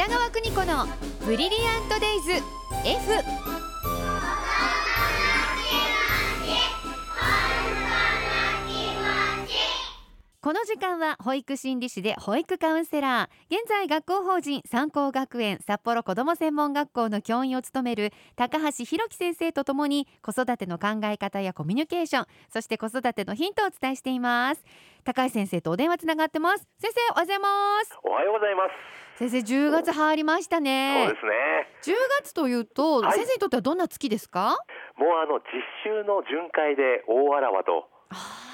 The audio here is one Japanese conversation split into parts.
北川邦子のブリリアントデイズ F この時間は保育心理士で保育カウンセラー現在学校法人三高学園札幌子ども専門学校の教員を務める高橋弘樹先生とともに子育ての考え方やコミュニケーションそして子育てのヒントをお伝えしています高橋先生とお電話つながってます。先生おはようございます。おはようございます。先生10月入りましたそうねですね。10月というと、はい。先生にとってはどんな月ですか？もうあの実習の巡回で大あらわと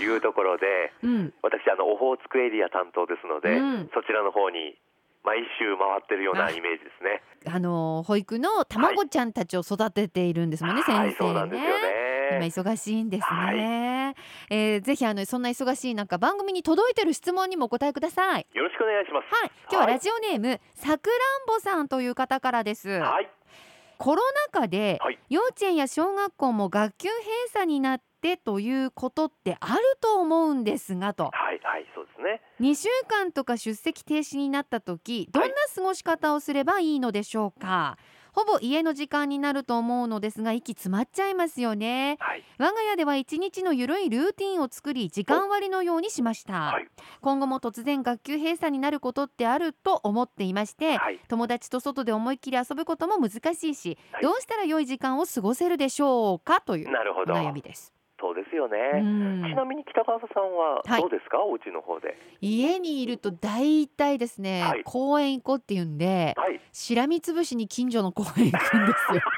いうところで、うん。私あのオホーツクエリア担当ですので、うん。そちらの方に毎週回ってるようなイメージですね。あの保育の卵ちゃんたちを育てているんですもんね、はい、先生そうなんですよ今ね。忙しいんですね、えーぜひあのそんな忙しい中番組に届いてる質問にもお答えください。よろしくお願いします。はい。今日はラジオネームさくらんぼさんという方からです、はい、コロナ禍ではい。幼稚園や小学校も学級閉鎖になってということってあると思うんですがと。はい、はい、そうですね。2週間とか出席停止になった時どんな過ごし方をすればいいのでしょうか、ほぼ家の時間になると思うのですが息詰まっちゃいますよね。はい、我が家では一日のゆるいルーティンを作り時間割のようにしました、はい、今後も突然学級閉鎖になることってあると思っていまして、はい、友達と外で思いっきり遊ぶことも難しいし、はい。どうしたら良い時間を過ごせるでしょうかというお。悩みです、ようね。んちなみに北川さんははいどうですか、お家の方で。家にいると大体ですね、はい公園行こうって言うんではい、しらみつぶしに近所の公園行くんですよ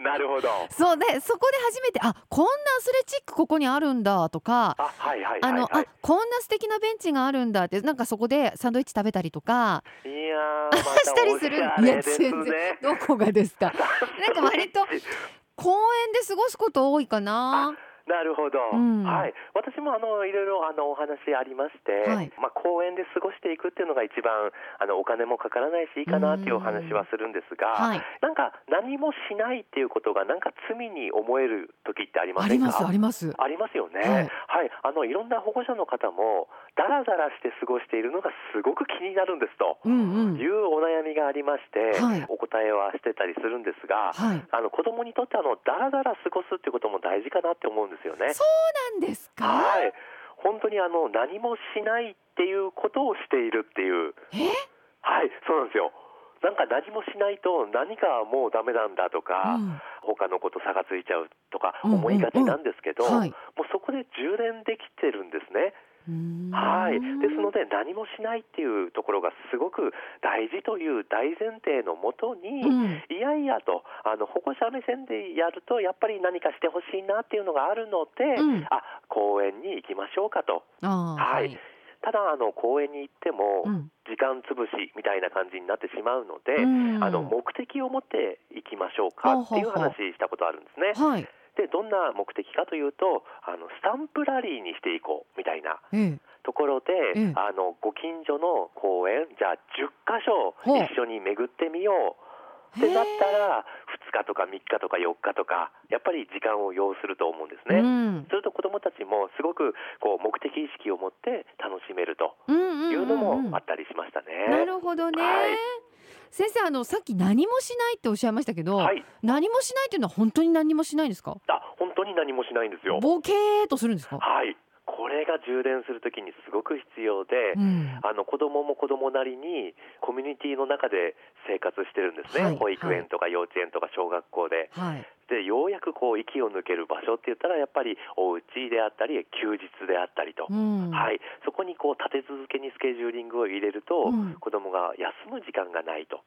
なるほど。そうでそこで初めてあこんなアスレチックここにあるんだとかあ、の、はい、はい。あこんな素敵なベンチがあるんだってなんかそこでサンドイッチ食べたりとかいやしたりするおしゃれですいや全ね。どこがですか？なんか割と公園で過ごすこと多いかな。なるほど、うん。はい、私もあのいろいろあのお話ありまして、はい。まあ、公園で過ごしていくっていうのが一番あのお金もかからないしいいかなっていうお話はするんですが、はい。なんか何もしないっていうことがなんか罪に思える時ってありませんか？ありますあります。ありますよね、ははいい。あのいろんな保護者の方もダラダラして過ごしているのがすごく気になるんですと。うんうん。いうお悩みがありまして、はい。お答えはしてたりするんですが、はい。あの子供にとってあのダラダラ過ごすっていうことも大事かなって思うんですよね。そうなんですか、はい、本当にあの何もしないっていうことをしているっていう、え？はい、そうなんですよ。なんか何もしないと何かもうダメなんだとか、うん。他のこと差がついちゃうとか思いがちなんですけど、もうそこで充電できてるんですね。はい、ですので何もしないっていうところがすごく大事という大前提のもとに、うん。いやいやとあの保護者目線でやるとやっぱり何かしてほしいなっていうのがあるので、うん。あ公園に行きましょうかと。はい。ただあの公園に行ってもうん。時間潰しみたいな感じになってしまうので、うん。あの目的を持って行きましょうかっていう話したことあるんですね。はいでどんな目的かというとあのスタンプラリーにしていこうみたいなええ。ところで、ええ。あのご近所の公園じゃあ10箇所一緒に巡ってみよう。ってなったら2日とか3日とか4日とかやっぱり時間を要すると思うんですね。うん。すると子どもたちもすごくこう目的意識を持って楽しめるとうんうんいうのうん。うんもあったりしましたね。なるほどね、はい先生あのさっき何もしないっておっしゃいましたけど、はい、何もしないっていうのは本当に何もしないんですか？あ本当に何もしないんですよ。ボケーっとするんですか、はい、これが充電するときにすごく必要で、うん。あの子供も子供なりにコミュニティの中で生活してるんですね、はい。保育園とか幼稚園とか小学校で。はいでようやくこう息を抜ける場所って言ったらやっぱりお家であったり休日であったりと、うん。はい、そこにこう立て続けにスケジューリングを入れると、うん。子供が休む時間がないと。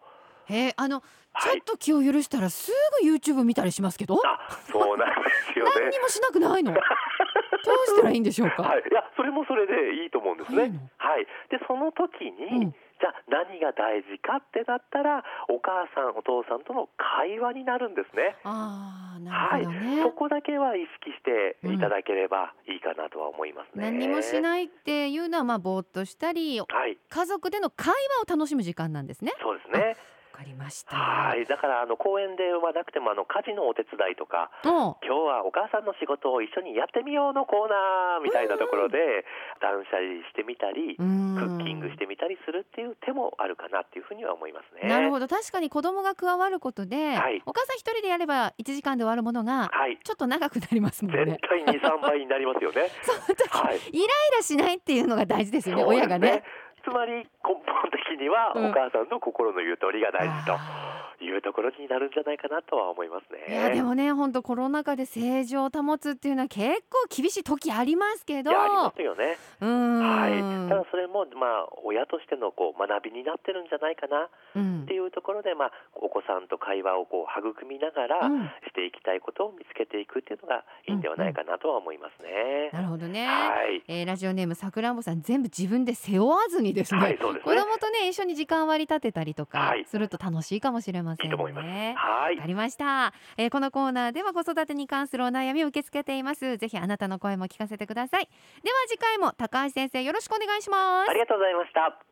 えーあのちょっはい、と気を許したらすぐ YouTube 見たりしますけど？あそうなんですよね。何に。もしなくないの？どうしたらいいんでしょうか、はい、いやそれもそれでいいと思うんですね。いいの？はい、でその時に、うんじゃあ何が大事かってなったらお母さんお父さんとの会話になるんですね。ああなはいるほどね、、そこだけは意識していただければいいかなとは思いますね。何もしないっていうのはまあぼーっとしたりはい、家族での会話を楽しむ時間なんですねそうですね。わかかりました。はい。だからあの公園ではなくてもあの家事のお手伝いとかお今日はお母さんの仕事を一緒にやってみようのコーナーみたいなところで断捨離してみたりクッキングしてみたりするっていう手もあるかなっていうふうには思いますね。なるほど。確かに子供が加わることで、はい。お母さん一人でやれば1時間で終わるものがはい。ちょっと長くなりますもんね。絶。対2、3倍になりますよね。その時、はい。イライラしないっていうのが大事ですよねそうです親がね。つまり根本的にはうん。お母さんの心のゆとりが大事と。あいうところになるんじゃないかなとは思いますね。ーいやでもね本当コロナ禍で正常を保つっていうのは結構厳しい時ありますけどありますよね。うーんはい。ただそれもまあ親としてのこう学びになってるんじゃないかなうんっていうところでまあお子さんと会話をこう育みながらうんしていきたいことを見つけていくっていうのがいいんではないかなとは思いますね。なるほどね。はい。えーラジオネームさくらんぼさん全部自分で背負わずにですね,、はいそうですね子供とね一緒に時間割り立てたりとかはいすると楽しいかもしれませんね。いいと思います。はいわか。りました、えーこのコーナーでは子育てに関するお悩みを受け付けていますぜひあなたの声も聞かせてくださいでは次回も高橋先生よろしくお願いしますありがとうございました。